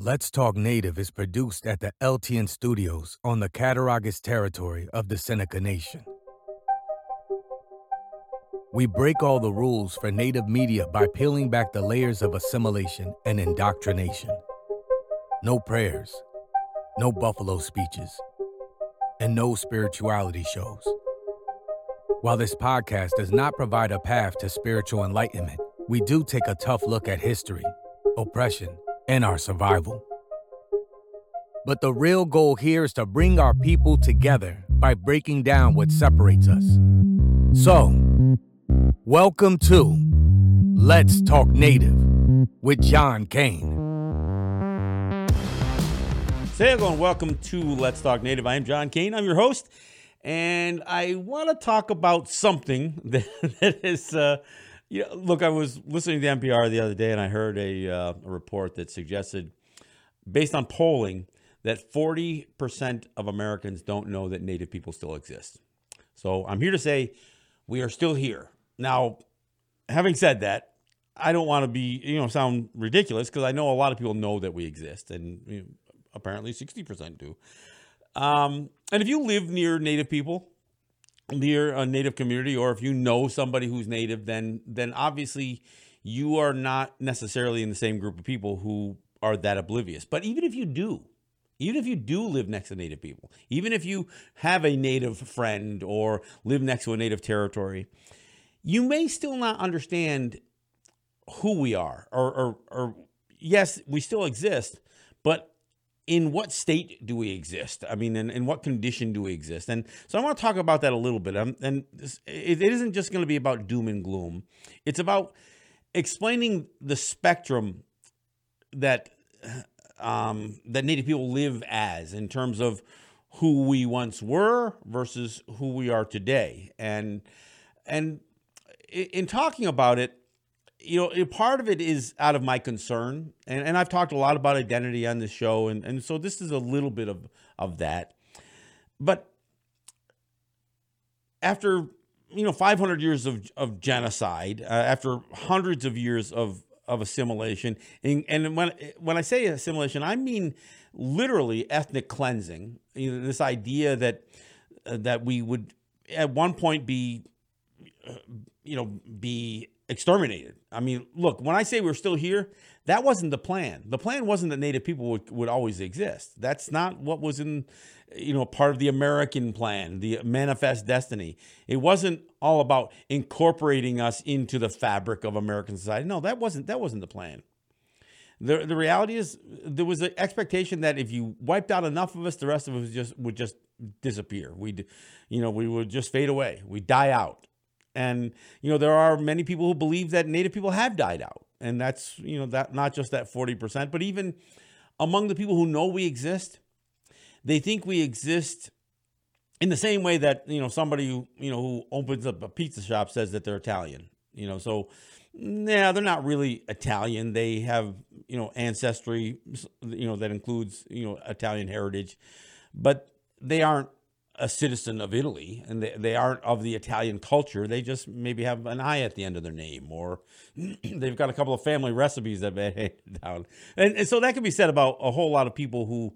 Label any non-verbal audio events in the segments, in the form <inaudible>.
Let's Talk Native is produced at the LTN Studios on the Cattaraugus territory of the Seneca Nation. We break all the rules for Native media by peeling back the layers of assimilation and indoctrination. No prayers, no buffalo speeches, and no spirituality shows. While this podcast does not provide a path to spiritual enlightenment, we do take a tough look at history, oppression, and our survival. But the real goal here is to bring our people together by breaking down what separates us. So, welcome to Let's Talk Native with John Kane. Say hello and welcome to Let's Talk Native. I am John Kane. I'm your host, and I want to talk about something that, <laughs> that is. Uh, yeah, look, I was listening to the NPR the other day, and I heard a, uh, a report that suggested, based on polling, that 40% of Americans don't know that Native people still exist. So I'm here to say we are still here. Now, having said that, I don't want to be, you know, sound ridiculous because I know a lot of people know that we exist, and you know, apparently 60% do. Um, and if you live near Native people, near a native community or if you know somebody who's native then then obviously you are not necessarily in the same group of people who are that oblivious. But even if you do even if you do live next to native people even if you have a native friend or live next to a native territory you may still not understand who we are or or, or yes we still exist but in what state do we exist? I mean, in, in what condition do we exist? And so I want to talk about that a little bit. Um, and this, it, it isn't just going to be about doom and gloom. It's about explaining the spectrum that um, that Native people live as in terms of who we once were versus who we are today. And and in talking about it, you know, part of it is out of my concern, and, and I've talked a lot about identity on this show, and, and so this is a little bit of, of that. But after you know 500 years of, of genocide, uh, after hundreds of years of of assimilation, and, and when when I say assimilation, I mean literally ethnic cleansing. You know, this idea that uh, that we would at one point be, uh, you know, be exterminated. I mean, look, when I say we're still here, that wasn't the plan. The plan wasn't that Native people would, would always exist. That's not what was in, you know, part of the American plan, the manifest destiny. It wasn't all about incorporating us into the fabric of American society. No, that wasn't that wasn't the plan. The, the reality is there was an expectation that if you wiped out enough of us, the rest of us just would just disappear. We'd, you know, we would just fade away. We die out. And you know, there are many people who believe that Native people have died out, and that's you know that not just that forty percent, but even among the people who know we exist, they think we exist in the same way that you know somebody who you know who opens up a pizza shop says that they're Italian. You know, so yeah, they're not really Italian. They have you know ancestry, you know that includes you know Italian heritage, but they aren't a citizen of Italy and they, they aren't of the Italian culture. They just maybe have an I at the end of their name or <clears throat> they've got a couple of family recipes that they handed <laughs> down. And, and, so that can be said about a whole lot of people who,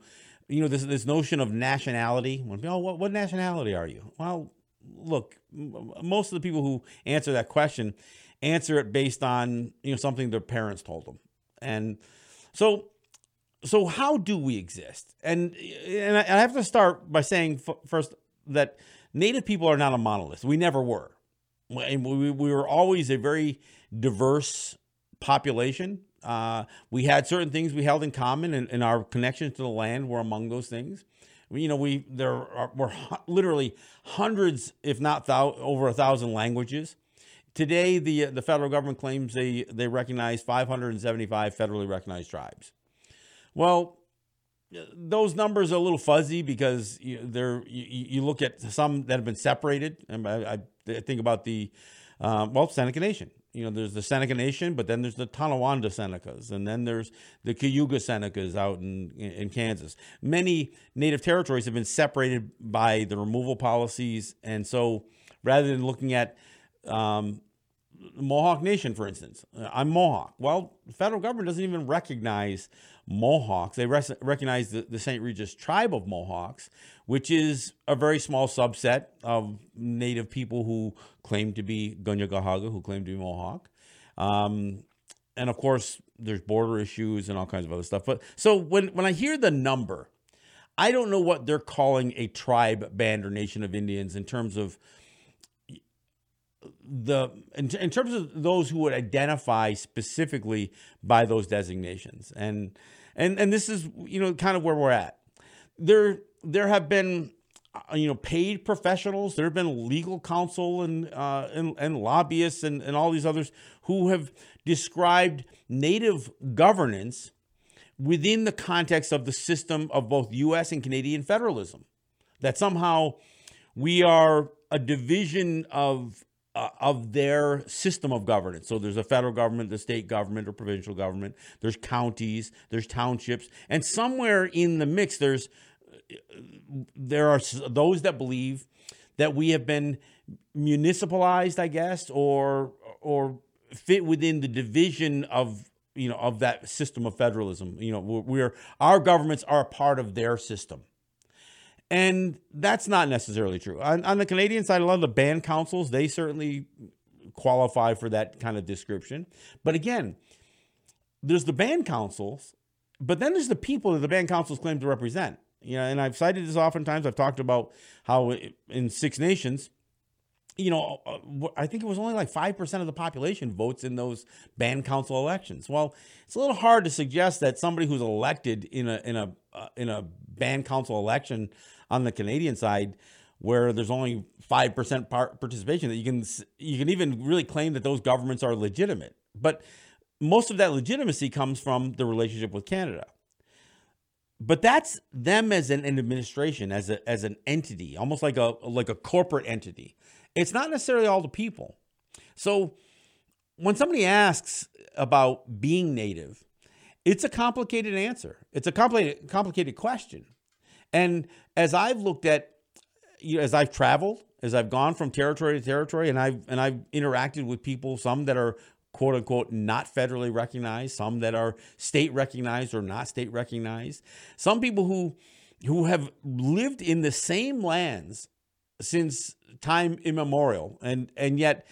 you know, this, this notion of nationality. When, oh, what, what nationality are you? Well, look, most of the people who answer that question answer it based on, you know, something their parents told them. And so so how do we exist? And and I have to start by saying first that Native people are not a monolith. We never were. And we, we were always a very diverse population. Uh, we had certain things we held in common, and, and, our connections to the land were among those things. You know, we there are, were literally hundreds, if not thou, over a thousand languages. Today, the the federal government claims they they recognize 575 federally recognized tribes. Well, those numbers are a little fuzzy because you, they're you, you, look at some that have been separated, and I, I think about the uh, well Seneca Nation. You know, there's the Seneca Nation, but then there's the Tonawanda Senecas, and then there's the Cayuga Senecas out in, in Kansas. Many native territories have been separated by the removal policies, and so rather than looking at um, Mohawk Nation, for instance. Uh, I'm Mohawk. Well, the federal government doesn't even recognize Mohawks. They res- recognize the, the St. Regis tribe of Mohawks, which is a very small subset of native people who claim to be Gunyagahaga, who claim to be Mohawk. Um, and of course, there's border issues and all kinds of other stuff. But so when, when I hear the number, I don't know what they're calling a tribe, band, or nation of Indians in terms of the in, in, terms of those who would identify specifically by those designations. And and and this is you know kind of where we're at. There there have been uh, you know paid professionals there have been legal counsel and uh, and, and lobbyists and, and all these others who have described native governance within the context of the system of both US and Canadian federalism. That somehow we are a division of uh, of their system of governance. So there's a federal government, the state government or provincial government, there's counties, there's townships, and somewhere in the mix there's there are those that believe that we have been municipalized, I guess, or or fit within the division of you know of that system of federalism. You know, we're our governments are a part of their system. And that's not necessarily true. On, on, the Canadian side, a lot of the band councils, they certainly qualify for that kind of description. But again, there's the band councils, but then there's the people that the band councils claim to represent. You know, and I've cited this oftentimes. I've talked about how in Six Nations, you know, uh, I think it was only like 5% of the population votes in those band council elections. Well, it's a little hard to suggest that somebody who's elected in a in a uh, in a band council election on the Canadian side where there's only 5% participation that you can you can even really claim that those governments are legitimate. But most of that legitimacy comes from the relationship with Canada. But that's them as an, an administration, as a as an entity, almost like a like a corporate entity. It's not necessarily all the people. So when somebody asks about being native, it's a complicated answer. It's a complicated complicated question. And as I've looked at, you know, as I've traveled, as I've gone from territory to territory, and I've and I've interacted with people, some that are quote unquote not federally recognized, some that are state recognized or not state recognized, some people who who have lived in the same lands since time immemorial, and and yet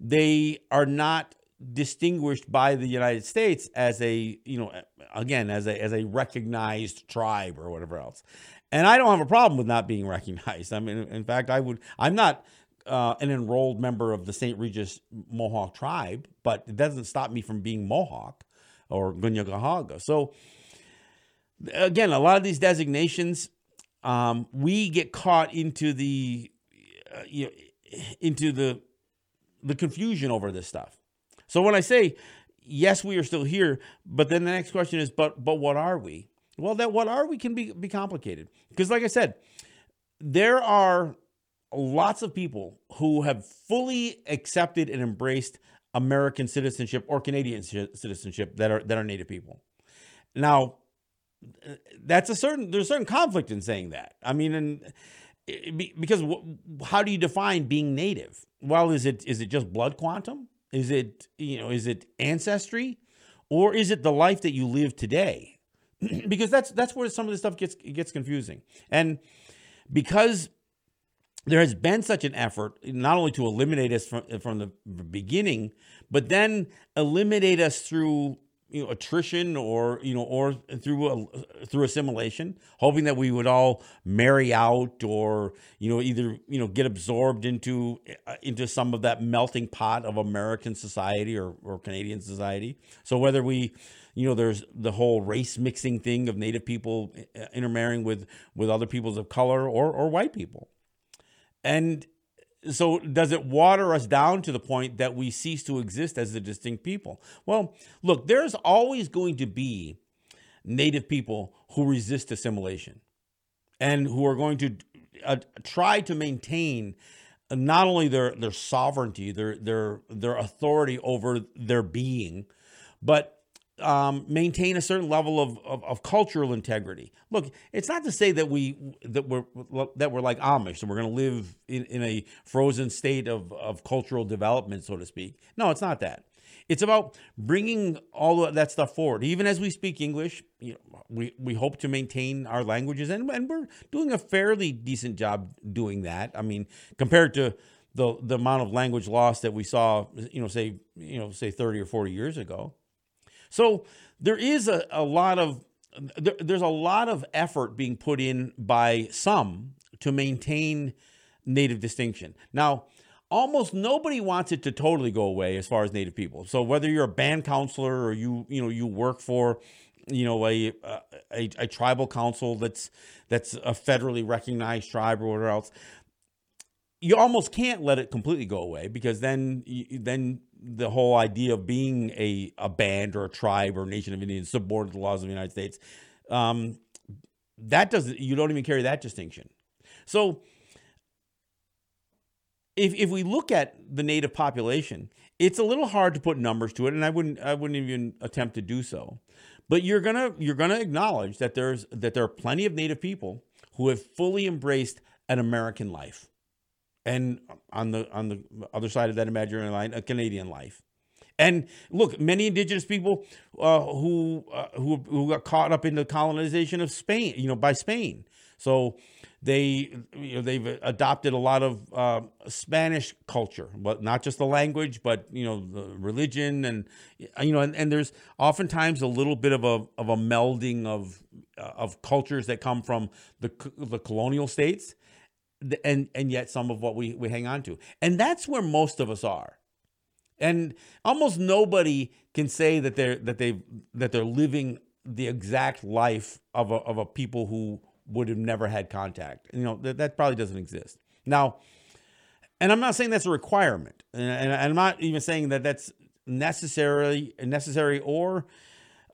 they are not distinguished by the United States as a you know again as a as a recognized tribe or whatever else. And I don't have a problem with not being <laughs> recognized. I mean, in fact, I would. I'm not uh, an enrolled member of the St. Regis Mohawk tribe, but it doesn't stop me from being Mohawk or Gunyagahaga. So, again, a lot of these designations, um, we get caught into the, uh, you know, into the the confusion over this stuff. So when I say yes, we are still here, but then the next question is, but but what are we? Well, that what are we can be, be complicated. Because, like I said, there are lots of people who have fully accepted and embraced American citizenship or Canadian citizenship that are that are Native people. Now, that's a certain there's a certain conflict in saying that. I mean, and eh, eh, because how do you define being Native? Well, is it is it just blood quantum? Is it you know is it ancestry, or is it the life that you live today? <clears throat> because that's that's where some of this stuff gets gets confusing. And because there has been such an effort not only to eliminate us from from the beginning, but then eliminate us through you know attrition or you know or through a, through assimilation hoping that we would all marry out or you know either you know get absorbed into uh, into some of that melting pot of American society or, or Canadian society so whether we you know there's the whole race mixing thing of native people uh, intermarrying with with other peoples of color or or white people and so does it water us down to the point that we cease to exist as a distinct people? Well, look, there's always going to be native people who resist assimilation and who are going to uh, try to maintain not only their their sovereignty, their their their authority over their being, but um, maintain a certain level of, of, of, cultural integrity. Look, it's not to say that we that we're that we're like Amish and we're going to live in, in a frozen state of, of cultural development, so to speak. No, it's not that. It's about bringing all of that stuff forward. Even as we speak English, you know, we, we hope to maintain our languages, and, and we're doing a fairly decent job doing that. I mean, compared to the the amount of language loss that we saw, you know, say you know, say thirty or forty years ago. So there is a, a lot of there, there's a lot of effort being put in by some to maintain native distinction. Now, almost nobody wants it to totally go away as far as native people. So whether you're a band counselor or you you know you work for you know a, a, a tribal council that's that's a federally recognized tribe or whatever else you almost can't let it completely go away because then then the whole idea of being a, a band or a tribe or a nation of Indians subordinate to the laws of the United States um, that doesn't you don't even carry that distinction. So if, if we look at the native population it's a little hard to put numbers to it and I wouldn't I wouldn't even attempt to do so. But you're gonna you're gonna acknowledge that there's that there are plenty of native people who have fully embraced an American life and on the on the other side of that imaginary line, a Canadian life. And look, many indigenous people uh, who uh, who who got caught up in the colonization of Spain, you know, by Spain. So they you know they've adopted a lot of uh, Spanish culture, but not just the language, but you know the religion and you know and, and there's oftentimes a little bit of a of a melding of uh, of cultures that come from the the colonial states and and yet some of what we we hang on to. And that's where most of us are. And almost nobody can say that they're that they that they're living the exact life of a, of a people who would have never had contact. You know that, that probably doesn't exist. Now and i'm not saying that's a requirement. And, and i'm not even saying that that's necessarily necessary or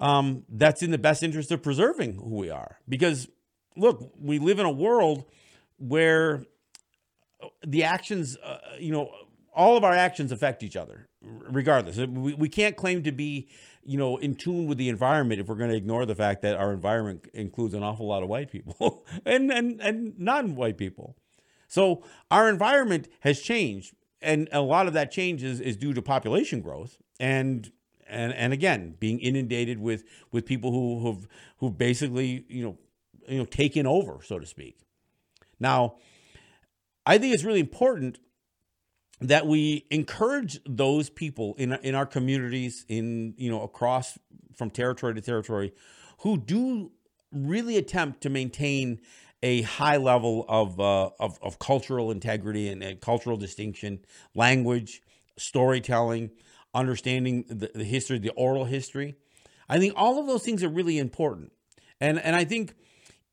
um, that's in the best interest of preserving who we are. Because look we live in a world where the actions, uh, you know, all of our actions affect each other, regardless. We, we can't claim to be, you know, in tune with the environment if we're going to ignore the fact that our environment includes an awful lot of white people <laughs> and, and, and non white people. So our environment has changed. And a lot of that change is, is due to population growth and and and again being inundated with with people who have who've basically you know you know taken over so to speak now, I think it's really important that we encourage those people in in our communities in you know across from territory to territory who do really attempt to maintain a high level of uh, of, of, cultural integrity and, and, cultural distinction, language, storytelling, understanding the, the history, the oral history. I think all of those things are really important, and and I think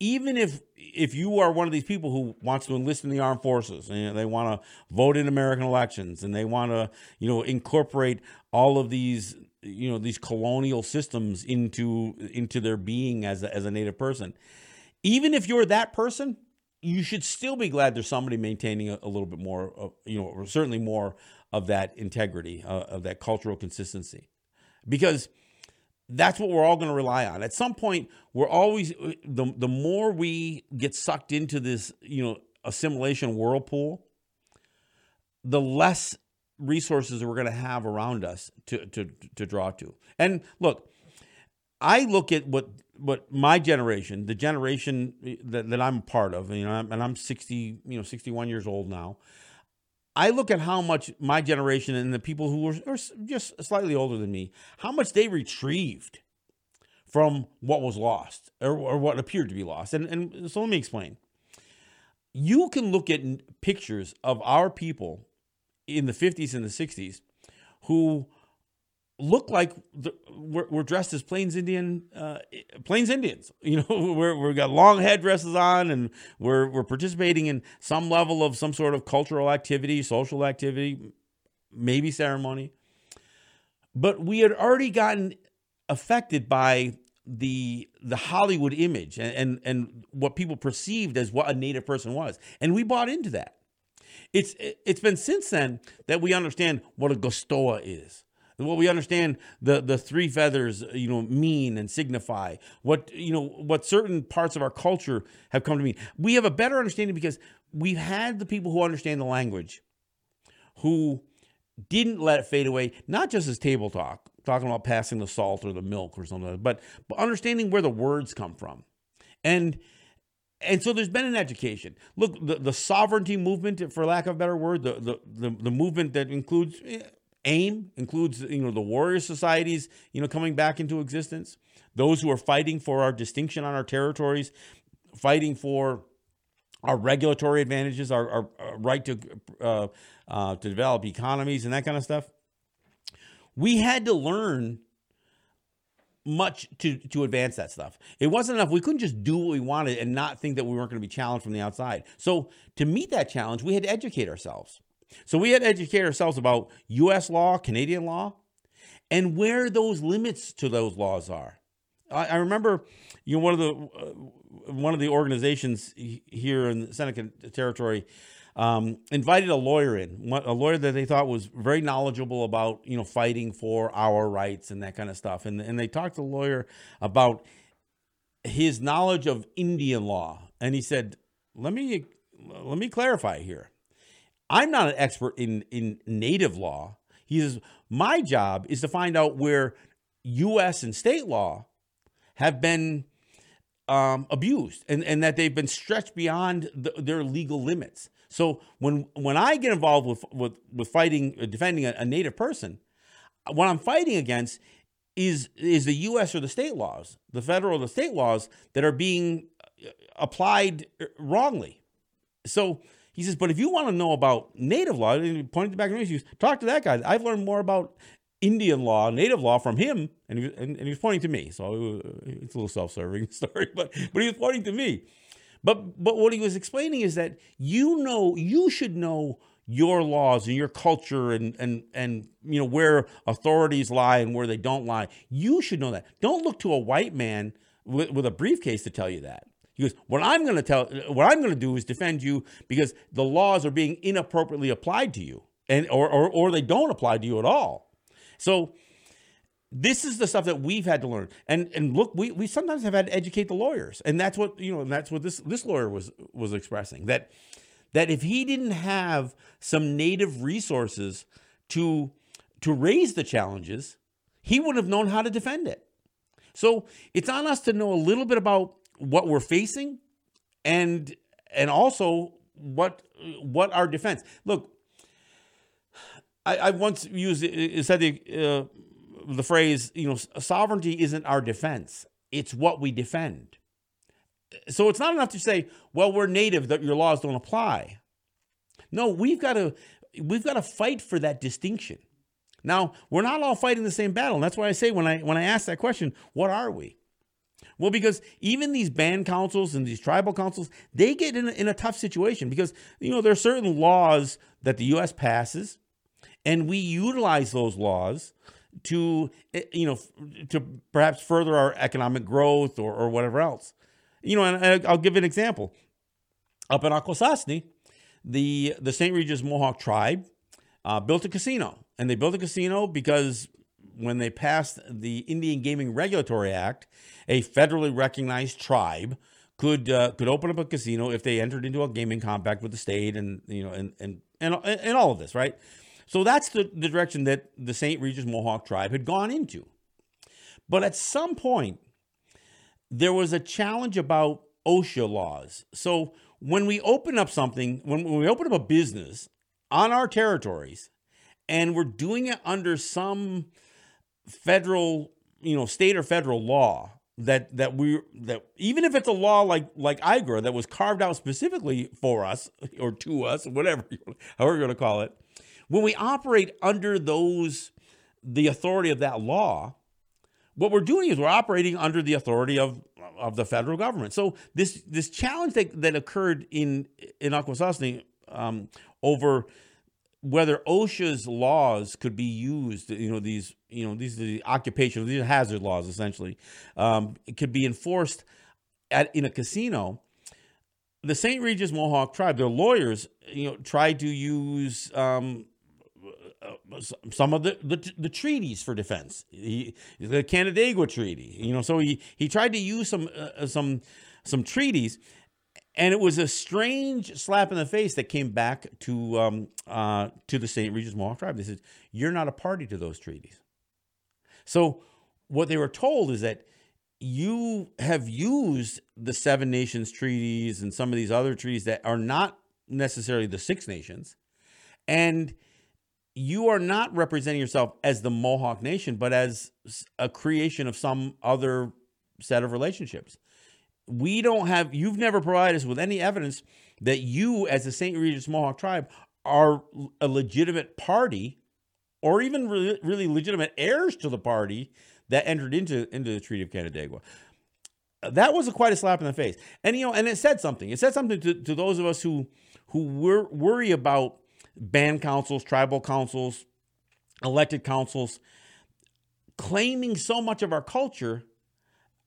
even if if you are one of these people who wants to enlist in the armed forces and they want to vote in American elections and they want to you know incorporate all of these you know these colonial systems into into their being as a, as a native person even if you're that person you should still be glad there's somebody maintaining a, a little bit more of, you know or certainly more of that integrity uh, of that cultural consistency. Because that's what we're all going to rely on. At some point, we're always the the more we get sucked into this, you know, assimilation whirlpool, the less resources we're going to have around us to to to draw to. And look, I look at what what my generation, the generation that, that I'm part of, you know, and I'm 60, you know, 61 years old now. I look at how much my generation and the people who were, are just slightly older than me, how much they retrieved from what was lost or, or what appeared to be lost. And, and so let me explain. You can look at pictures of our people in the 50s and the 60s who look like the, we're, we're, dressed as Plains Indian, uh, Plains Indians. <laughs> You know, we're, we've got long headdresses on, and we're we're participating in some level of some sort of cultural activity, social activity, maybe ceremony. But we had already gotten affected by the the Hollywood image and, and and what people perceived as what a native person was, and we bought into that. It's it's been since then that we understand what a Gustoweh is What we understand the the three feathers, you know, mean and signify. What you know, what certain parts of our culture have come to mean. We have a better understanding because we've had the people who understand the language, who didn't let it fade away. Not just as table talk, talking about passing the salt or the milk or something, but but understanding where the words come from, and and so there's been an education. Look, the, the sovereignty movement, for lack of a better word, the, the, the, the movement that includes eh, AIM, includes you know the warrior societies, you know, coming back into existence. Those who are fighting for our distinction on our territories, fighting for our regulatory advantages, our, our, our right to uh, uh, to develop economies and that kind of stuff. We had to learn much to to advance that stuff. It wasn't enough. We couldn't just do what we wanted and not think that we weren't going to be challenged from the outside. So to meet that challenge, we had to educate ourselves. So we had to educate ourselves about U.S. law, Canadian law, and where those limits to those laws are. I, I remember, you know, one of the uh, one of the organizations here in the Seneca territory um, invited a lawyer in, a lawyer that they thought was very knowledgeable about, you know, fighting for our rights and that kind of stuff. And, and they talked to the lawyer about his knowledge of Indian law. And he said, let me, let me clarify here. I'm not an expert in, in native law. He says, my job is to find out where U.S. and state law have been um, abused and, and that they've been stretched beyond the, their legal limits. So when when I get involved with with, with fighting uh, defending a, a native person, what I'm fighting against is is the U.S. or the state laws, the federal or the state laws that are being uh, applied uh, wrongly. So he says, but if you want to know about native law, and he pointed to back to me, talk to that guy. I've learned more about Indian law, native law from him, and he, and, and he was pointing to me. So uh, it's a little self-serving <laughs> story, but but he was pointing to me. But but what he was explaining is that you know you should know your laws and your culture and and and you know where authorities lie and where they don't lie. You should know that. Don't look to a white man with, with a briefcase to tell you that. He goes, "What I'm going to tell, what I'm going to do is defend you because the laws are being inappropriately applied to you, and or or, or they don't apply to you at all." So this is the stuff that we've had to learn. And and look, we we sometimes have had to educate the lawyers. And that's what, you know, and that's what this this lawyer was was expressing that that if he didn't have some native resources to to raise the challenges, he would have known how to defend it. So, it's on us to know a little bit about what we're facing and and also what what our defense. Look, I, I once used said the uh, the phrase, you know, sovereignty isn't our defense, it's what we defend. So it's not enough to say, well, we're native, that your laws don't apply. No, we've got to we've got to fight for that distinction. Now, we're not all fighting the same battle. And that's why I say when I when I ask that question, what are we? Well, because even these band councils and these tribal councils, they get in a, in a tough situation because you know there are certain laws that the U.S. passes, and we utilize those laws to eh, you know to perhaps further our economic growth or, or whatever else you know and i'll give an example up in akwesasne the the st regis mohawk tribe uh, built a casino and they built a casino because when they passed the indian gaming regulatory act a federally recognized tribe could uh, could open up a casino if they entered into a gaming compact with the state and you know and and and, and all of this right so that's the, the direction that the St. Regis Mohawk tribe had gone into. But at some point, there was a challenge about OSHA laws. So when we open up something, when, when we open up a business on our territories, and we're doing it under some federal, you know, state or federal law that that we that even if it's a law like like IGRA that was carved out specifically for us or to us, or whatever however you're going to call it, when we operate under those, the authority of that law, what we're doing is we're operating under the authority of, of the federal government. So this this challenge that, that occurred in in Akwesasne um, over whether OSHA's laws could be used, you know, these, you know, these are the occupational, these are hazard laws essentially, um, could be enforced at in a casino. The St. Regis Mohawk tribe, their lawyers, you know, tried to use um, uh, some of the, the, the treaties for defense, he, the Canandaigua Treaty. You know, so he he tried to use some uh, some some treaties, and it was a strange slap in the face that came back to um, uh, to the St. Regis Mohawk tribe. They said, "You're not a party to those treaties." So what they were told is that you have used the Seven Nations treaties and some of these other treaties that are not necessarily the Six Nations, and you are not representing yourself as the Mohawk Nation, but as a creation of some other set of relationships. We don't have, you've never provided us with any evidence that you, as the St. Regis Mohawk tribe, are a legitimate party or even really, really legitimate heirs to the party that entered into, into the Treaty of Canandaigua that was a quite a slap in the face. And you know, and it said something. It said something to, to those of us who who wor- worry about band councils, tribal councils, elected councils, claiming so much of our culture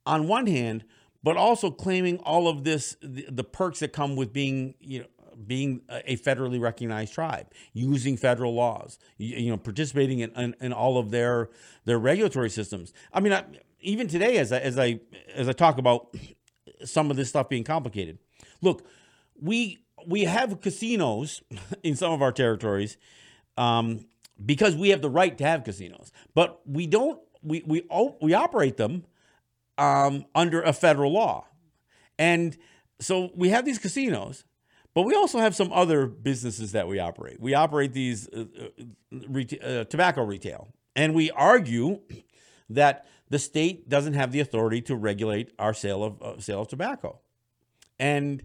on one hand, but also claiming all of this the, the perks that come with being you know being a federally recognized tribe, using federal laws, you, you know, participating in, in, in, all of their their regulatory systems. I mean, I, even today, as I, as I as I talk about some of this stuff being complicated, look, we we have casinos <laughs> in some of our territories um, because we have the right to have casinos, but we don't. We we we operate them um, under a federal law, and so we have these casinos, but we also have some other businesses that we operate. We operate these uh, uh, uh, tobacco retail, and we argue <clears throat> that the state doesn't have the authority to regulate our sale of uh, sale of tobacco, and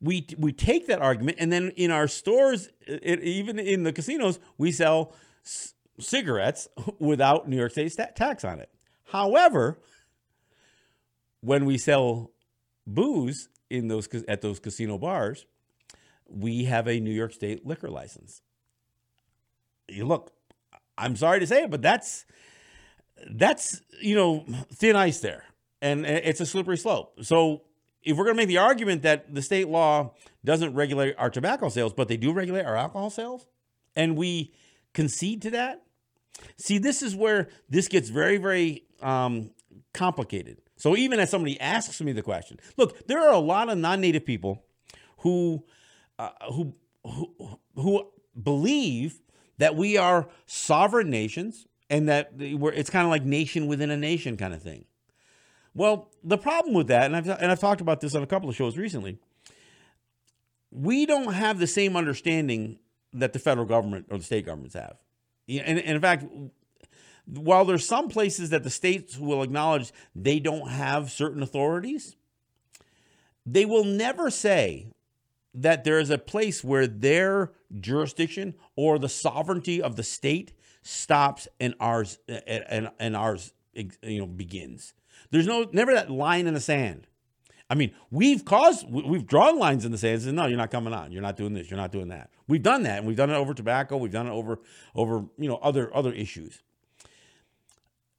we we take that argument and then in our stores it, even in the casinos we sell c- cigarettes <laughs> without new york state tax on it. However when we sell booze in those at those casino bars we have a new york state liquor license. You look i'm sorry to say it but that's that's you know thin ice there. And it's a slippery slope. So if we're going to make the argument that the state law doesn't regulate our tobacco sales, but they do regulate our alcohol sales, and we concede to that, see, this is where this gets very, very um, complicated. So even as somebody asks me the question, look, there are a lot of non-native people who uh, who who who believe that we are sovereign nations and that it's kind of like nation within a nation kind of thing. Well, the problem with that, and I've, and I've talked about this on a couple of shows recently, we don't have the same understanding that the federal government or the state governments have. And, and in fact, while there's some places that the states will acknowledge they don't have certain authorities, they will never say that there is a place where their jurisdiction or the sovereignty of the state stops and ours and, and ours you know begins. There's no never that line in the sand. I mean, we've caused, we've drawn lines in the sand. And said, no, you're not coming on. You're not doing this. You're not doing that. We've done that, and we've done it over tobacco. We've done it over, over you know, other other issues.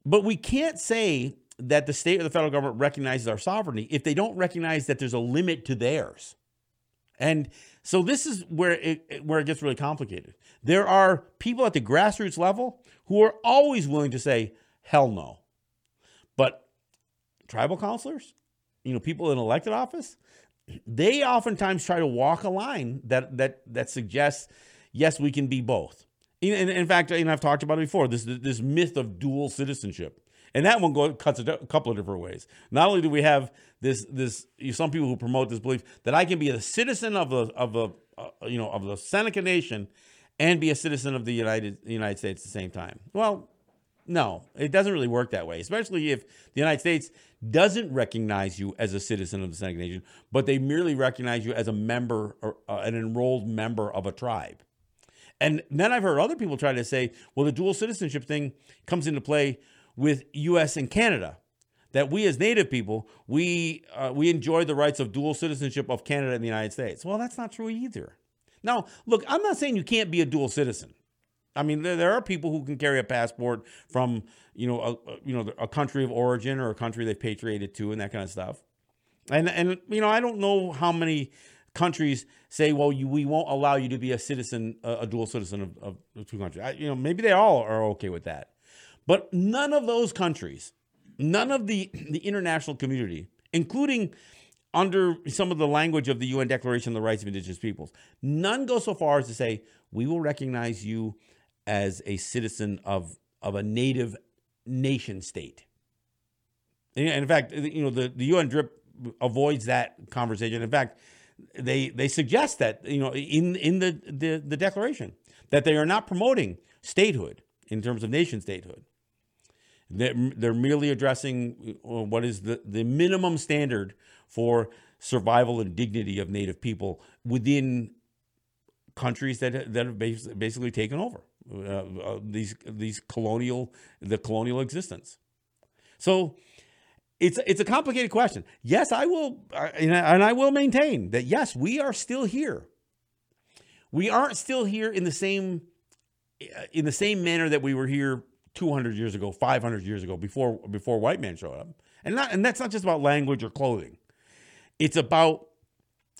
But we can't say that the state or the federal government recognizes our sovereignty if they don't recognize that there's a limit to theirs. And so this is where it where it gets really complicated. There are people at the grassroots level who are always willing to say, "Hell no." But tribal counselors, you know, people in elected office, they oftentimes try to walk a line that that that suggests yes, we can be both. In, in fact, and I've talked about it before. This this myth of dual citizenship, and that one goes, cuts a couple of different ways. Not only do we have this this some people who promote this belief that I can be a citizen of the of the uh, you know of the Seneca Nation and be a citizen of the United United States at the same time. Well, no, it doesn't really work that way, especially if the United States doesn't recognize you as a citizen of the Seneca Nation, but they merely recognize you as a member or uh, an enrolled member of a tribe. And then I've heard other people try to say, well, the dual citizenship thing comes into play with US and Canada. That we as Native people, we uh, we enjoy the rights of dual citizenship of Canada and the United States. Well, that's not true either. Now, look, I'm not saying you can't be a dual citizen. I mean, there, there are people who can carry a passport from you know a, you know a country of origin or a country they've patriated to and that kind of stuff. And and you know I don't know how many countries say, well, you, we won't allow you to be a citizen, a, a dual citizen of, of, of two countries. I, you know, maybe they all are okay with that. But none of those countries, none of the, the international community, including under some of the language of the UN Declaration on the Rights of Indigenous Peoples, none go so far as to say, we will recognize you as a citizen of, of a native nation state. And in fact, you know, the, the UN DRIP avoids that conversation. In fact, they they suggest that you know in in the, the the declaration that they are not promoting statehood in terms of nation statehood. They're, they're merely addressing uh, what is the, the minimum standard for survival and dignity of Native people within countries that that have basically taken over uh, uh, these these colonial the colonial existence. So it's it's a complicated question. Yes, I will, uh, and I will maintain that yes, we are still here. We aren't still here in the same uh, in the same manner that we were here 200 years ago, 500 years ago, before before white man showed up. And not and that's not just about language or clothing. It's about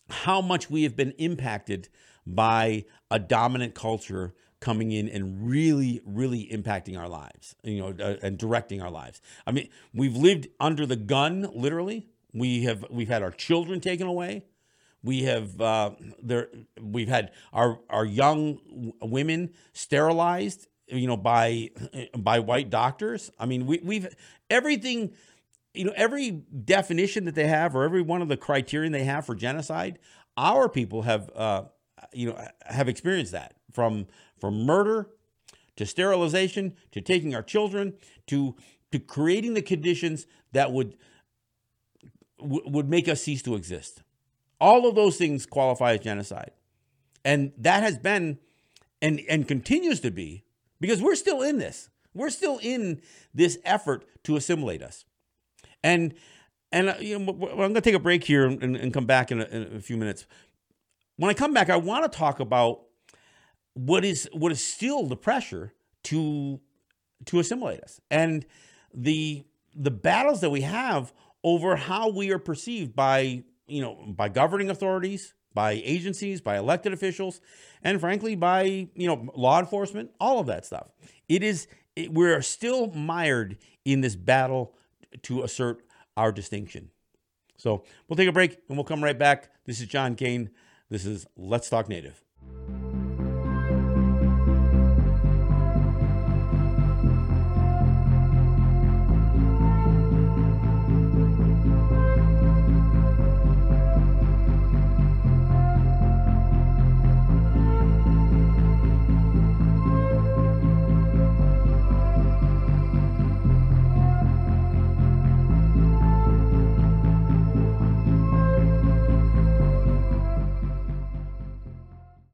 how much we have been impacted by a dominant culture coming in and really, really impacting our lives, you know, uh, and directing our lives. I mean, we've lived under the gun, literally. We have we've had our children taken away. We have uh, there we've had our our young women sterilized, you know, by by white doctors. I mean, we, we've everything you know every definition that they have or every one of the criterion they have for genocide our people have uh, you know have experienced that from from murder to sterilization to taking our children to to creating the conditions that would would make us cease to exist. All of those things qualify as genocide. And that has been and and continues to be because we're still in this. We're still in this effort to assimilate us. And and uh, you know, I'm going to take a break here and, and come back in a, in a few minutes. When I come back, I want to talk about what is what is still the pressure to to assimilate us. And the the battles that we have over how we are perceived by you know by governing authorities by agencies by elected officials and frankly by you know law enforcement all of that stuff. It is it, we're still mired in this battle to assert our distinction. So we'll take a break and we'll come right back. This is john kane. This is let's talk native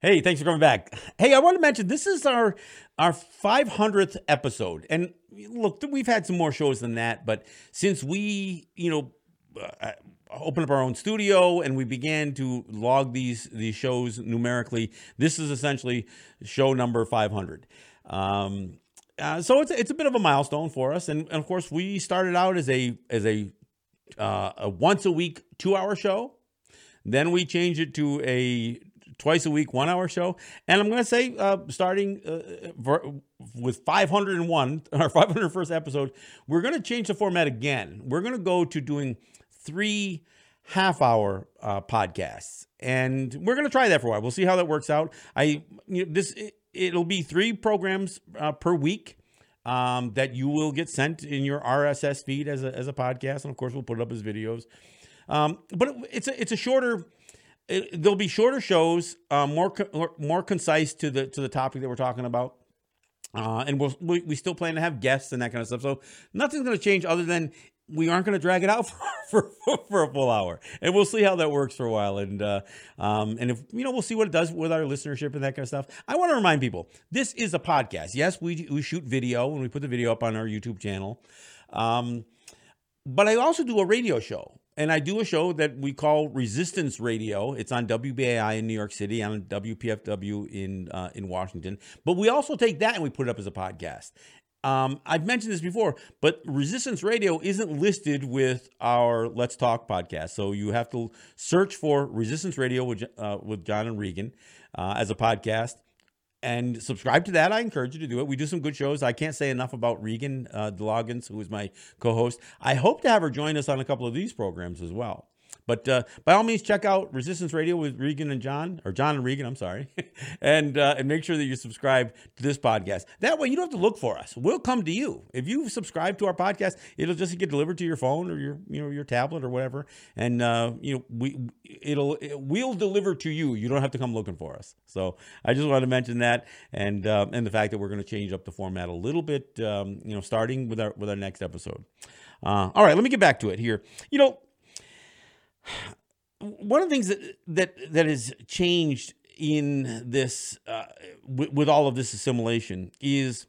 Hey, thanks for coming back. Hey, I want to mention this is our our 500th episode, and look, we've had some more shows than that, but since we, you know, uh, opened up our own studio and we began to log these these shows numerically, this is essentially show number 500. Um, uh, so it's it's a bit of a milestone for us, and, and of course we started out as a as a uh, a once a week two hour show. Then we changed it to a twice a week, one hour show. And I'm going to say, uh, starting uh, for, with 501, <laughs> our 501st episode, we're going to change the format again. We're going to go to doing three half hour uh, podcasts. And we're going to try that for a while. We'll see how that works out. I, you know, this, it, will be three programs uh, per week. Um, that you will get sent in your RSS feed as a, as a podcast, and of course we'll put it up as videos. Um, but it's a it's a shorter it, there'll be shorter shows, uh, more more concise to the to the topic that we're talking about. Uh, and we'll, we we still plan to have guests and that kind of stuff. So nothing's going to change other than we aren't going to drag it out <laughs> for, for, for a full hour, and we'll see how that works for a while. And uh, um, and if you know, we'll see what it does with our listenership and that kind of stuff. I want to remind people this is a podcast. Yes, we we shoot video and we put the video up on our YouTube channel, um, but I also do a radio show and I do a show that we call Resistance Radio. It's on WBAI in New York City, on WPFW in uh, in Washington. But we also take that and we put it up as a podcast. Um, I've mentioned this before, but Resistance Radio isn't listed with our Let's Talk podcast. So you have to search for Resistance Radio with, uh, with John and Regan uh, as a podcast and subscribe to that. I encourage you to do it. We do some good shows. I can't say enough about Regan uh, de Loggans, who is my co host. I hope to have her join us on a couple of these programs as well. But uh, by all means, check out Resistance Radio with Regan and John, or John and Regan, I'm sorry, <laughs> and uh, and make sure that you subscribe to this podcast. That way, you don't have to look for us. We'll come to you. If you subscribe to our podcast, it'll just get delivered to your phone or your you know your tablet or whatever, and uh, you know we it'll it, we'll deliver to you. You don't have to come looking for us. So I just wanted to mention that, and uh, and the fact that we're going to change up the format a little bit, um, you know, starting with our with our next episode. Uh, all right, let me get back to it here. You know one of the things that that that has changed in this uh, w- with all of this assimilation is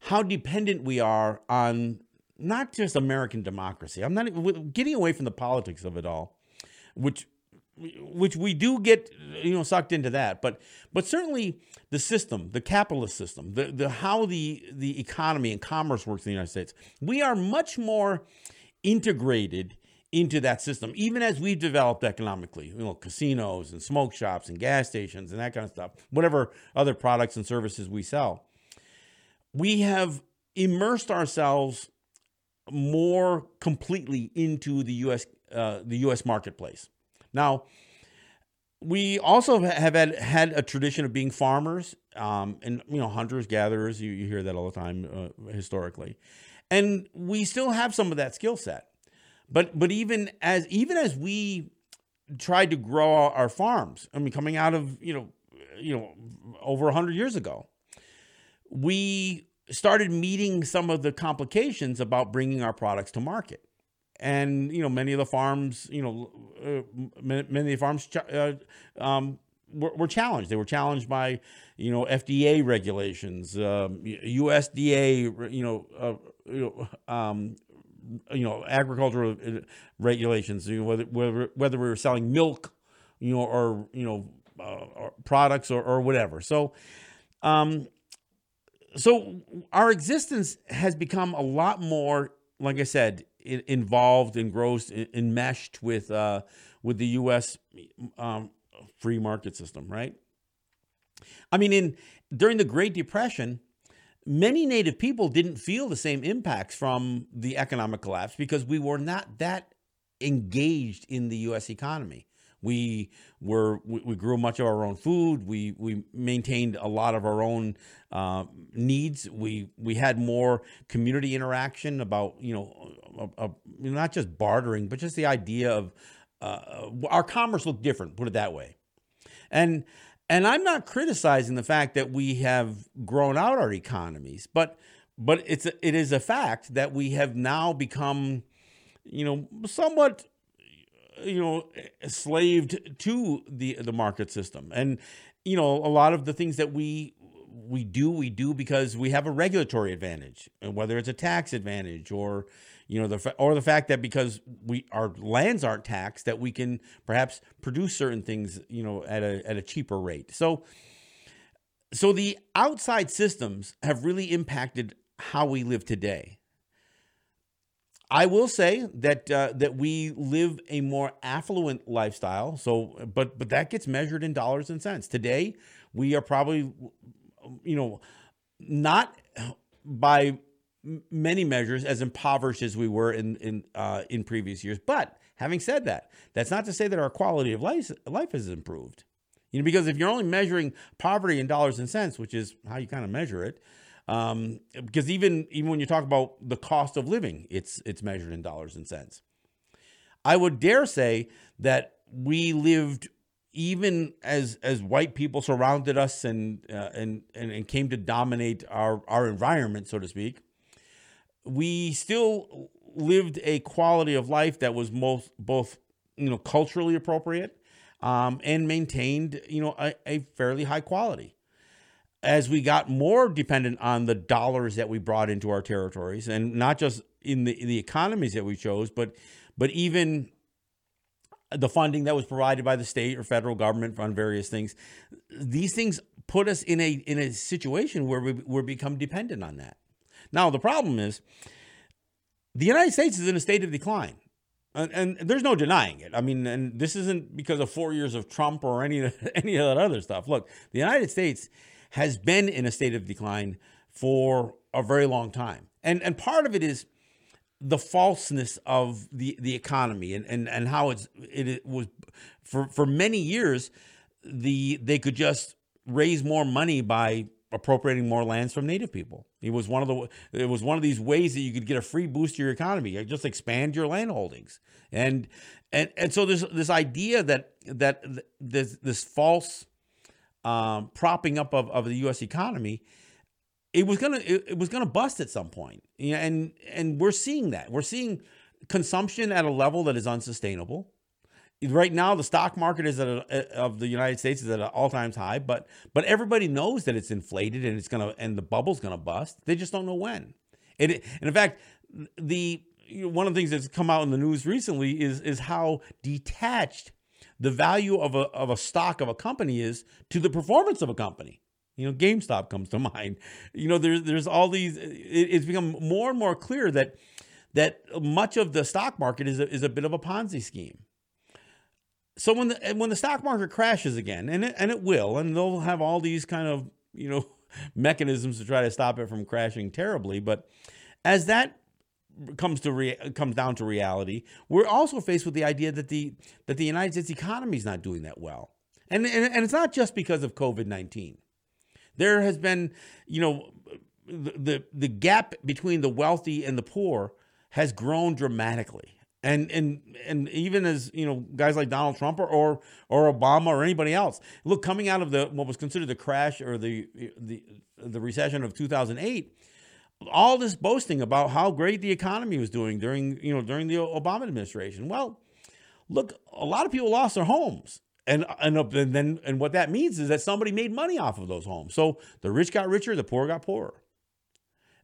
how dependent we are on not just American democracy. I'm not getting away from the politics of it all, which which we do get you know sucked into that, but but certainly the system, the capitalist system, the the how the the economy and commerce works in the United States, we are much more integrated into that system, even as we've developed economically, you know, casinos and smoke shops and gas stations and that kind of stuff, whatever other products and services we sell. We have immersed ourselves more completely into the U.S. Uh, the U.S. marketplace. Now, we also have had had a tradition of being farmers um, and you know hunters gatherers. You, you hear that all the time uh, historically, and we still have some of that skill set. But but even as even as we tried to grow our farms, I mean, coming out of you know you know over hundred years ago, we started meeting some of the complications about bringing our products to market. And you know, many of the farms, you know, uh, many of the farms uh, um, were, were, challenged. They were challenged by, you know, FDA regulations, um, USDA, you know, uh, you know um, you know agricultural uh, regulations you know, whether whether whether we were selling milk you know or you know uh, or products or, or whatever. So um so our existence has become a lot more like i said involved engrossed enmeshed with uh with the us um, free market system right? I mean in during the great depression many native people didn't feel the same impacts from the economic collapse because we were not that engaged in the US economy. We were we, grew much of our own food. We we maintained a lot of our own uh, needs. We we had more community interaction about you know a, a, not just bartering, but just the idea of uh, our commerce looked different. Put it that way, and and I'm not criticizing the fact that we have grown out our economies, but but it's a, it is a fact that we have now become, you know, somewhat, you know, slaved to the the market system, and you know, a lot of the things that we we do we do because we have a regulatory advantage, whether it's a tax advantage or you know the or the fact that because we our lands aren't taxed that we can perhaps produce certain things you know at a at a cheaper rate so so the outside systems have really impacted how we live today I will say that uh, that we live a more affluent lifestyle. So, but but that gets measured in dollars and cents. Today, we are probably, you know, not by many measures as impoverished as we were in in uh, in previous years. But having said that, that's not to say that our quality of life life has improved. You know, because if you're only measuring poverty in dollars and cents, which is how you kind of measure it, um, because even even when you talk about the cost of living, it's it's measured in dollars and cents. I would dare say that we lived even as as white people surrounded us and uh, and, and and came to dominate our our environment, so to speak we still lived a quality of life that was most both you know culturally appropriate um, and maintained you know a, a, fairly high quality. As we got more dependent on the dollars that we brought into our territories and not just in the in the economies that we chose but but even the funding that was provided by the state or federal government on various things these things put us in a in a situation where we, we're become dependent on that Now, the problem is the United States is in a state of decline. And, and, there's no denying it. I mean, and this isn't because of four years of Trump or any <laughs> any of that other stuff. Look, the United States has been in a state of decline for a very long time, and and part of it is the falseness of the the economy and and, and how it's it, it was for for many years the they could just raise more money by appropriating more lands from native people. It was one of the it was one of these ways that you could get a free boost to your economy. Just expand your land holdings. And and and so there's this idea that that this this false um, propping up of, of the US economy it was gonna it, it was gonna bust at some point. And and we're seeing that. We're seeing consumption at a level that is unsustainable right now the stock market is a, of the United States is at an all times high, but but everybody knows that it's inflated and it's gonna and the bubble's gonna bust. They just don't know when. It and in fact, the you know, one of the things that's come out in the news recently is is how detached the value of a of a stock of a company is to the performance of a company. You know, GameStop comes to <laughs> mind. You know, there's there's all these. It, it's become more and more clear that that much of the stock market is a, is a bit of a Ponzi scheme so when the when the stock market crashes again, and it, and it will, and they'll have all these kind of you know <laughs> mechanisms to try to stop it from crashing terribly. But as that comes to re- comes down to reality, we're also faced with the idea that the that the United States economy is not doing that well, and and, and it's not just because of COVID nineteen. There has been, you know, the, the the gap between the wealthy and the poor has grown dramatically and and and even as you know guys like Donald Trump or or, or Obama or anybody else. Look coming out of the what was considered the crash or the the the recession of 2008 all this boasting about how great the economy was doing during you know during the Obama administration. Well look a lot of people lost their homes. And and, and then and what that means is that somebody made money off of those homes. So the rich got richer the poor got poorer.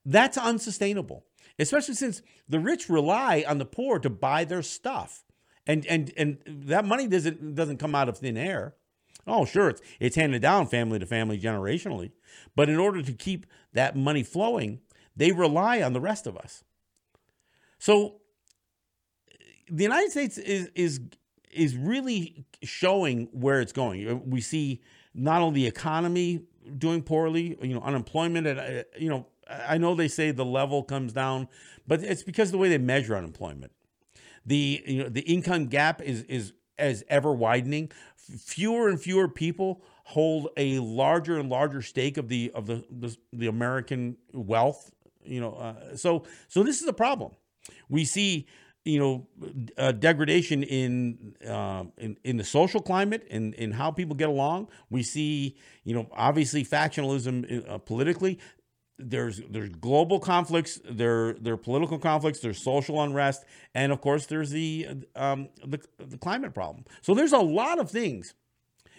That's unsustainable especially since the rich rely on the poor to buy their stuff. And and and that money doesn't doesn't come out of thin air. Oh, sure, it's it's handed down family to family generationally. But in order to keep that money flowing, they rely on the rest of us. So the United States is is is really showing where it's going. We see not only the economy doing poorly, you know, unemployment at uh, you know I know they say the level comes down, but it's because of the way they measure unemployment. The you know the income gap is is as ever widening. Fewer and fewer people hold a larger and larger stake of the of the the, the American wealth. You know, uh, so so this is a problem. We see you know degradation in, uh, in in the social climate and in, in how people get along. We see you know obviously factionalism uh, politically there's there's global conflicts, there there political conflicts, there's social unrest, and of course there's the um, the, the climate problem. So there's a lot of things,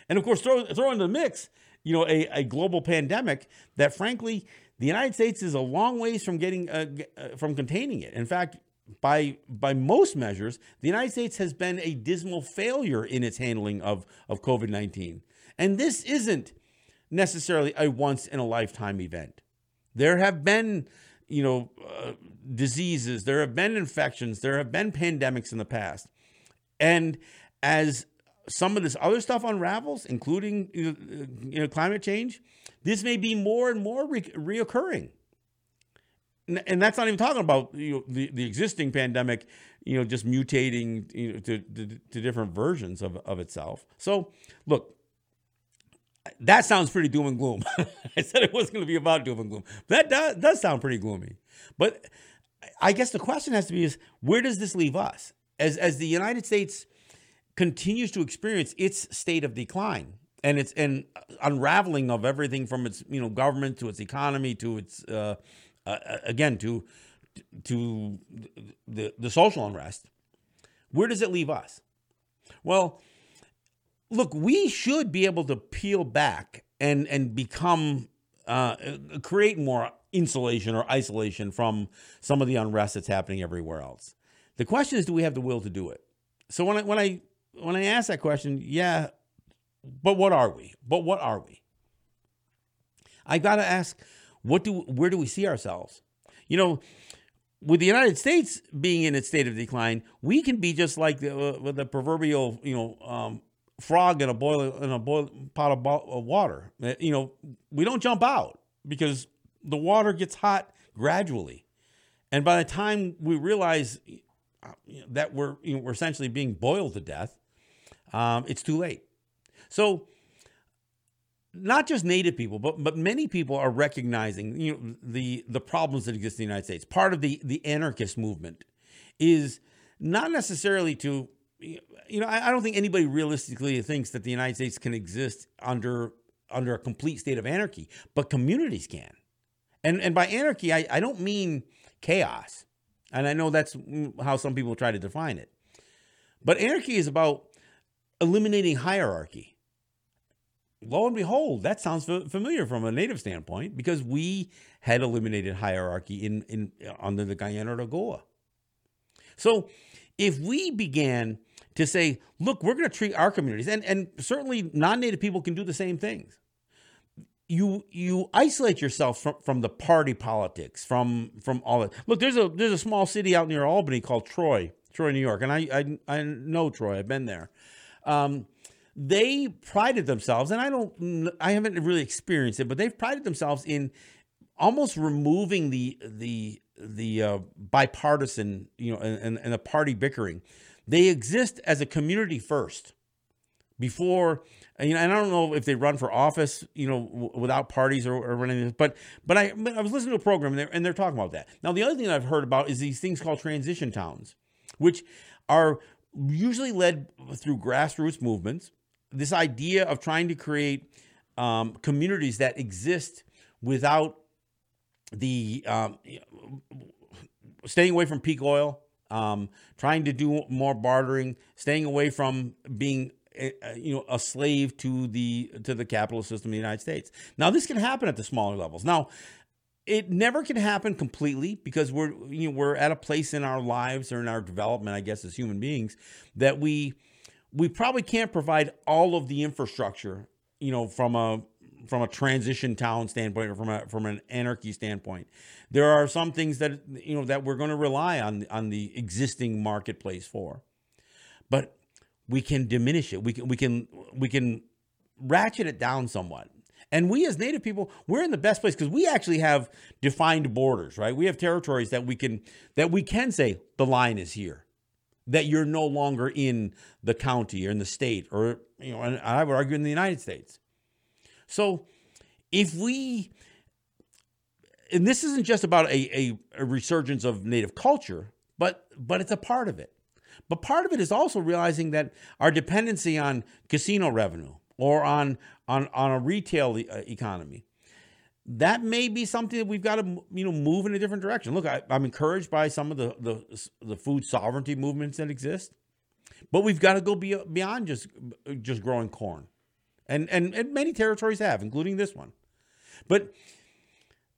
and of course throw throw into the mix, you know, a, a global pandemic that frankly the United States is a long ways from getting uh, uh from containing it. In fact, by by most measures, the United States has been a dismal failure in its handling of of COVID nineteen, and this isn't necessarily a once in a lifetime event. There have been, you know, uh, diseases, there have been infections, there have been pandemics in the past. And as some of this other stuff unravels, including you know, climate change, this may be more and more re- reoccurring. And that's not even talking about you know, the, the existing pandemic, you know, just mutating you know, to, to, to different versions of, of itself. So, look, that sounds pretty doom and gloom. <laughs> I said it wasn't going to be about doom and gloom. That does, does sound pretty gloomy. But I guess the question has to be is where does this leave us? As, as the United States continues to experience its state of decline and its and unraveling of everything from its you know government to its economy to its uh, uh, again to to the the social unrest, where does it leave us? Well, look, we should be able to peel back and and become uh, create more insulation or isolation from some of the unrest that's happening everywhere else. The question is, do we have the will to do it? So when I when I when I ask that question, yeah, but what are we? But what are we? I got to ask, what do where do we see ourselves? you know, with the United States being in its state of decline, we can be just like the, uh, the proverbial, you know, um, frog in a boil in a boil pot of, bo- of water. Uh, You know, we don't jump out because the water gets hot gradually, and by the time we realize uh, that we're you know, we're essentially being boiled to death, um, it's too late. So not just native people, but but many people are recognizing you know the the problems that exist in the United States. Part of the the anarchist movement is not necessarily to you know I, I don't think anybody realistically thinks that the United States can exist under under a complete state of anarchy, but communities can. And and by anarchy, I, I don't mean chaos. And I know that's how some people try to define it. But anarchy is about eliminating hierarchy lo and behold, that sounds familiar from a native standpoint because we had eliminated hierarchy in, in under the Gayanashagowa. So if we began to say, look, we're going to treat our communities, and, and certainly non-native people can do the same things. You you isolate yourself from, from the party politics, from from all that. Look, there's a there's a small city out near Albany called Troy, Troy, New York, and I I, I know Troy. I've been there. Um, they prided themselves, and I don't, I haven't really experienced it, but they've prided themselves in almost removing the the the uh, bipartisan, you know, and, and the party bickering. They exist as a community first. Before, you know, and I don't know if they run for office, you know, w- without parties or, or but but I I was listening to a program and they're, and they're talking about that. Now, the other thing I've heard about is these things called transition towns, which are usually led through grassroots movements this idea of trying to create um, communities that exist without the um, staying away from peak oil, um, trying to do more bartering, staying away from being you know a slave to the to the capitalist system in the United States. Now this can happen at the smaller levels. Now it never can happen completely because we're you know we're at a place in our lives or in our development, I guess, as human beings that we we probably can't provide all of the infrastructure, you know, from a from a transition town standpoint or from a from an anarchy standpoint. There are some things that you know that we're going to rely on on the existing marketplace for. But we can diminish it. We can we can we can ratchet it down somewhat. And we as native people, we're in the best place because we actually have defined borders, right? We have territories that we can that we can say the line is here that you're no longer in the county or in the state or you know and I would argue in the United States. So if we and this isn't just about a, a, a, resurgence of native culture, but but it's a part of it. But part of it is also realizing that our dependency on casino revenue or on on on a retail e- uh, economy that may be something that we've got to you know move in a different direction. Look, I, am encouraged by some of the, the the food sovereignty movements that exist, but we've got to go beyond just just growing corn, and and and many territories have, including this one. But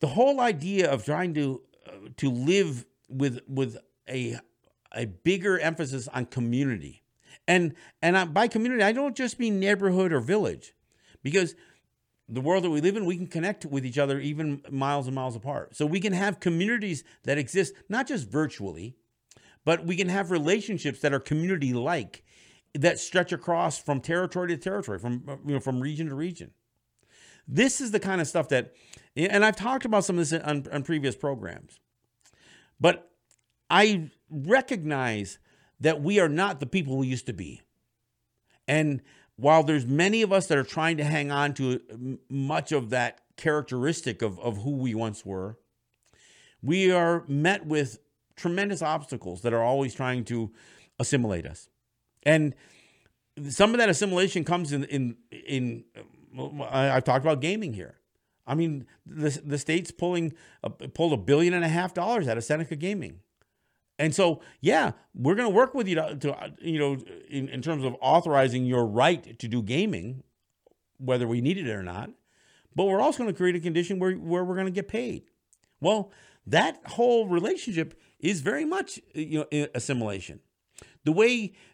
the whole idea of trying to uh, to live with with a a bigger emphasis on community, and and by community I don't just mean neighborhood or village, because the world that we live in, we can connect with each other even miles and miles apart. So we can have communities that exist not just virtually, but we can have relationships that are community like that stretch across from territory to territory, from you know from region to region. This is the kind of stuff that, and I've talked about some of this on, on previous programs, but I recognize that we are not the people we used to be, and while there's many of us that are trying to hang on to much of that characteristic of, of who we once were, we are met with tremendous obstacles that are always trying to assimilate us. And some of that assimilation comes in in in I've talked about gaming here. I mean, the the state's pulling pulled a billion and a half dollars out of Seneca Gaming. And so, yeah, we're going to work with you to, to you know, in, in terms of authorizing your right to do gaming, whether we need it or not. But we're also going to create a condition where, where we're going to get paid. Well, that whole relationship is very much you know assimilation. The way uh,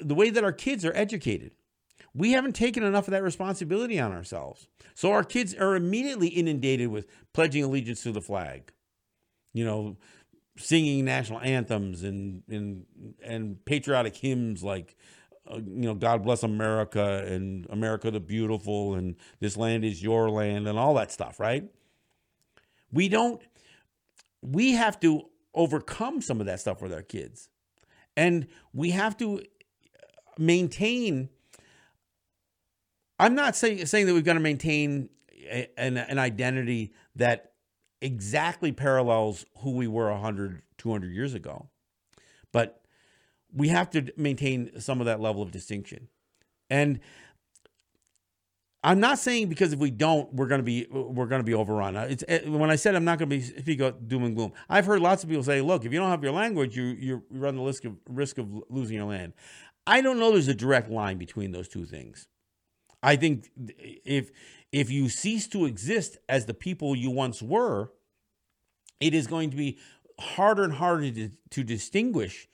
the way that our kids are educated, we haven't taken enough of that responsibility on ourselves. So our kids are immediately inundated with pledging allegiance to the flag you know, singing national anthems and and and patriotic hymns like uh, you know God bless America and America the beautiful and this land is your land and all that stuff, right? We don't we have to overcome some of that stuff with our kids. And we have to maintain I'm not saying saying that we've got to maintain a, an, an identity that exactly parallels who we were 100, 200 years ago. But we have to maintain some of that level of distinction. And I'm not saying because if we don't, we're going to be we're going to be overrun. It's eh, when I said I'm not going to be speak out doom and gloom. I've heard lots of people say, "Look, if you don't have your language, you you run the risk of risk of losing your land." I don't know. There's a direct line between those two things. I think if if you cease to exist as the people you once were, it is going to be harder and harder to, to distinguish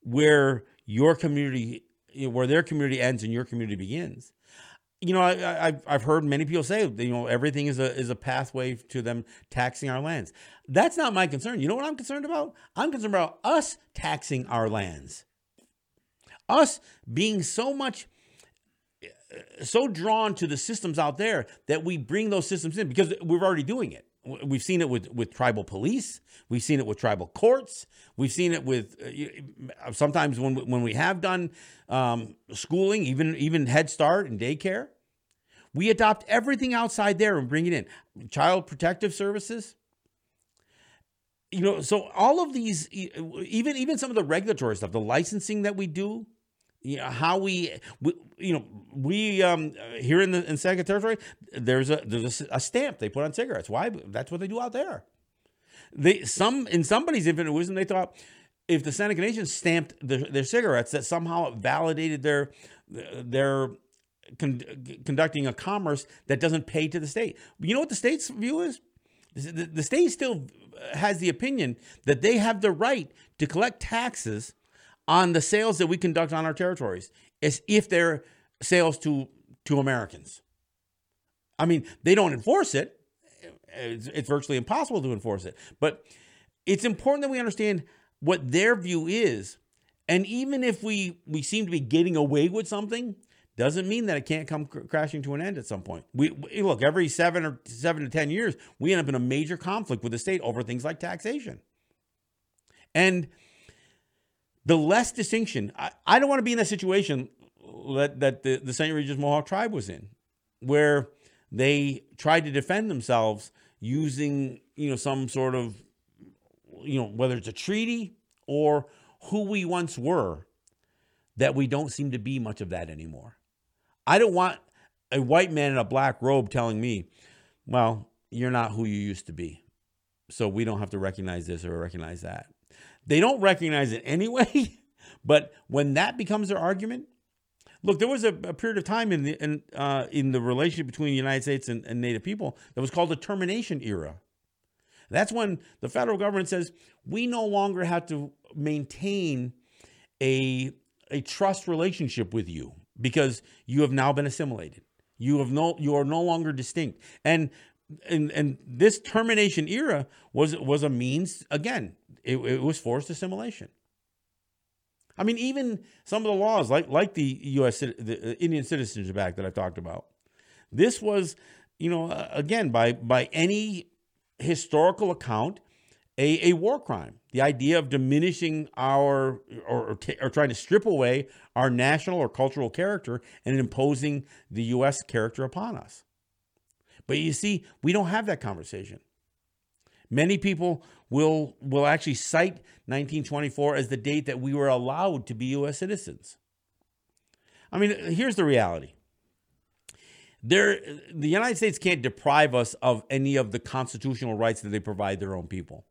where your community, where their community ends and your community begins. You know, I, have I've heard many people say, you know, everything is a is a pathway to them taxing our lands. That's not my concern. You know what I'm concerned about? I'm concerned about us taxing our lands, us being so much so drawn to the systems out there that we bring those systems in because we're already doing it. We've seen it with, with tribal police. We've seen it with tribal courts. We've seen it with uh, sometimes when when we have done um, schooling, even even Head Start and daycare, we adopt everything outside there and bring it in. Child Protective Services. You know, so all of these, even even some of the regulatory stuff, the licensing that we do, you know, how we, we you know, we um, here in the in Seneca territory, there's a there's a, stamp they put on cigarettes. Why? That's what they do out there. They some in somebody's infinite wisdom, they thought if the Seneca Nation stamped their, their cigarettes, that somehow it validated their their con- conducting a commerce that doesn't pay to the state. You know what the state's view is? The, the state still has the opinion that they have the right to collect taxes on the sales that we conduct on our territories as if they're sales to to Americans. I mean, they don't enforce it. It's, it's virtually impossible to enforce it. But it's important that we understand what their view is. And even if we we seem to be getting away with something, doesn't mean that it can't come cr- crashing to an end at some point. We, we, look every seven or seven to ten years, we end up in a major conflict with the state over things like taxation. And the less distinction, I, I don't want to be in that situation that, that the, the St. Regis Mohawk tribe was in, where they tried to defend themselves using, you know, some sort of, you know, whether it's a treaty or who we once were, that we don't seem to be much of that anymore. I don't want a white man in a black robe telling me, well, you're not who you used to be. So we don't have to recognize this or recognize that. They don't recognize it anyway. <laughs> But when that becomes their argument, look, there was a, a period of time in the in, uh, in the relationship between the United States and, and Native people that was called the termination era. That's when the federal government says we no longer have to maintain a a trust relationship with you because you have now been assimilated. You have no you are no longer distinct. And and and this termination era was was a means again it, it was forced assimilation. I mean, even some of the laws, like like the U.S. the Indian Citizenship Act that I talked about, this was, you know, uh, again by by any historical account, a, a war crime. The idea of diminishing our or, or, t- or trying to strip away our national or cultural character and imposing the U.S. character upon us. But you see, we don't have that conversation. Many people will will actually cite 1924 as the date that we were allowed to be US citizens. I mean, here's the reality. There the United States can't deprive us of any of the constitutional rights that they provide their own people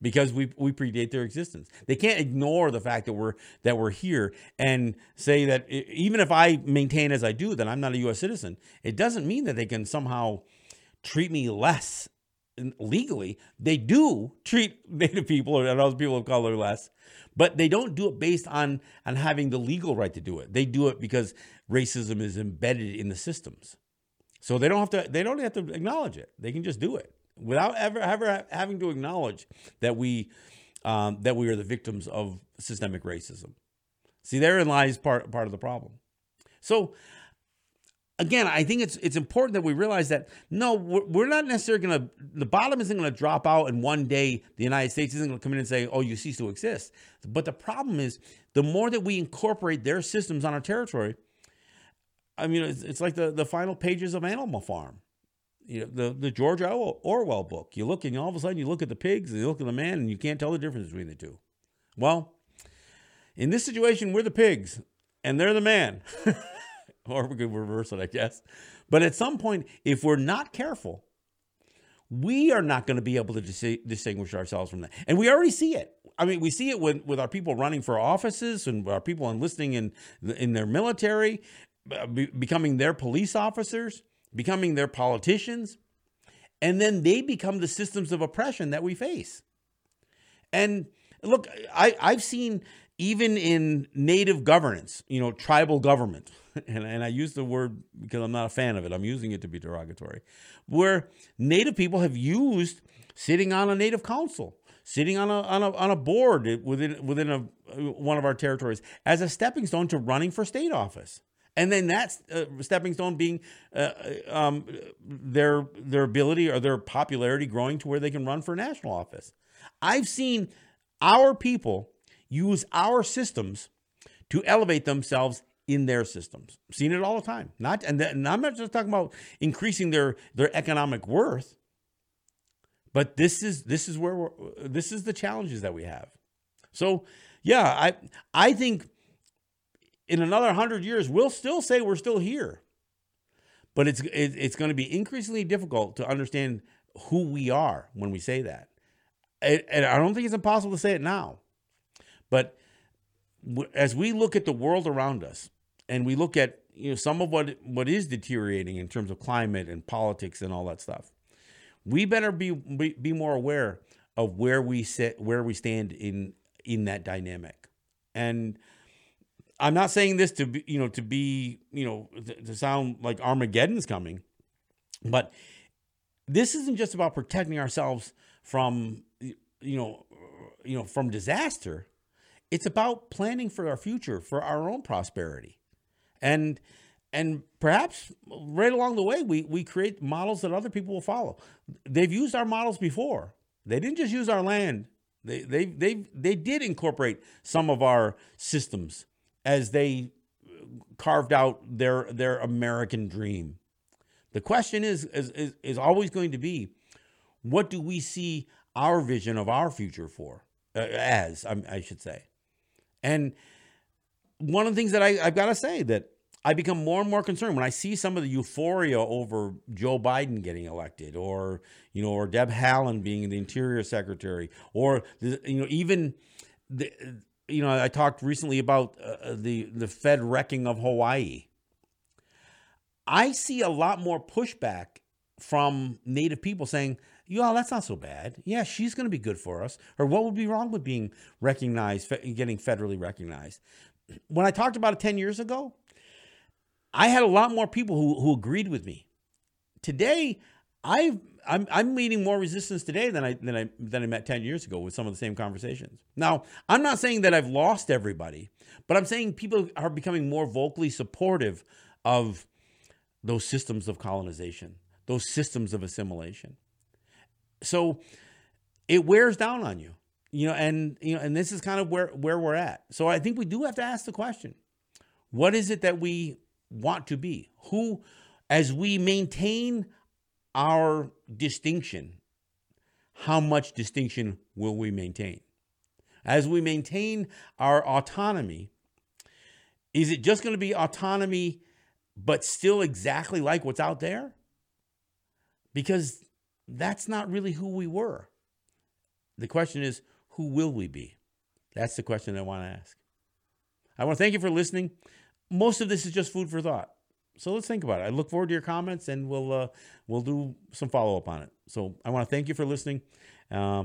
because we we predate their existence. They can't ignore the fact that we're that we're here and say that even if I maintain as I do that I'm not a U.S. citizen, it doesn't mean that they can somehow treat me less legally, they do treat <laughs> Native people and other people of color less, but they don't do it based on on having the legal right to do it. They do it because racism is embedded in the systems. So they don't have to they don't have to acknowledge it. They can just do it. without ever ever having to acknowledge that we um, that we are the victims of systemic racism. See, therein lies part part of the problem. So again, I think it's it's important that we realize that no, we're, we're not necessarily going to the bottom isn't going to drop out and one day the United States isn't going to come in and say, "Oh, you cease to exist." But the problem is the more that we incorporate their systems on our territory, I mean, it's, it's like the the final pages of Animal Farm. You know, the the George Orwell book. You look and all of a sudden you look at the pigs and you look at the man and you can't tell the difference between the two. Well, in this situation, we're the pigs and they're the man. <laughs> <laughs> or we could reverse it, I guess. But at some point, if we're not careful, we are not going to be able to dis- distinguish ourselves from that. And we already see it. I mean, we see it with, with our people running for offices and our people enlisting in in their military, uh, be, becoming their police officers, becoming their politicians, and then they become the systems of oppression that we face. And look, I, I've seen even in native governance, you know, tribal government, <laughs> and, and I use the word because I'm not a fan of it, I'm using it to be derogatory, where native people have used sitting on a native council, sitting on a, on a, on a board within, within a, one of our territories as a stepping stone to running for state office. And then that's uh, stepping stone being uh, um, their their ability or their popularity growing to where they can run for national office. I've seen our people use our systems to elevate themselves in their systems. Seen it all the time. Not and, and I'm not just talking about increasing their their economic worth, but this is this is where we're, this is the challenges that we have. So, yeah, I I think in another 100 years we'll still say we're still here. But it's it, it's going to be increasingly difficult to understand who we are when we say that. And I don't think it's impossible to say it now. But as we look at the world around us and we look at you know some of what what is deteriorating in terms of climate and politics and all that stuff, we better be be, more aware of where we sit, where we stand in in that dynamic. And I'm not saying this to be, you know, to be, you know, to sound like Armageddon's coming, but this isn't just about protecting ourselves from, you know, you know, from disaster. It's about planning for our future, for our own prosperity. And and perhaps right along the way we we create models that other people will follow. They've used our models before. They didn't just use our land. They they they they did incorporate some of our systems as they carved out their their American dream. The question is is is, is always going to be what do we see our vision of our future for uh, as I, I should say and one of the things that I, have got to say that I become more and more concerned when I see some of the euphoria over Joe Biden getting elected, or you know, or Deb Haaland being the Interior Secretary, or the, you know, even the you know, I talked recently about uh, the the Fed wrecking of Hawaii. I see a lot more pushback from Native people saying, yeah, that's not so bad. Yeah, she's going to be good for us. Or what would be wrong with being recognized, getting federally recognized? When I talked about it 10 years ago, I had a lot more people who, who agreed with me. Today, i I'm, I'm meeting more resistance today than I, than, I, than I met 10 years ago with some of the same conversations. Now, I'm not saying that I've lost everybody, but I'm saying people are becoming more vocally supportive of those systems of colonization, those systems of assimilation so it wears down on you you know and you know and this is kind of where where we're at so i think we do have to ask the question what is it that we want to be who as we maintain our distinction how much distinction will we maintain as we maintain our autonomy is it just going to be autonomy but still exactly like what's out there because that's not really who we were. The question is, who will we be? That's the question I want to ask. I want to thank you for listening. Most of this is just food for thought. So let's think about it. I look forward to your comments, and we'll uh, we'll do some follow up on it. So I want to thank you for listening. Uh,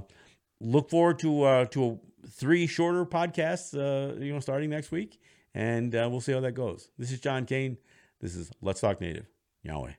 look forward to uh, to three shorter podcasts, uh, you know, starting next week, and uh, we'll see how that goes. This is John Kane. This is Let's Talk Native. Nyaweh.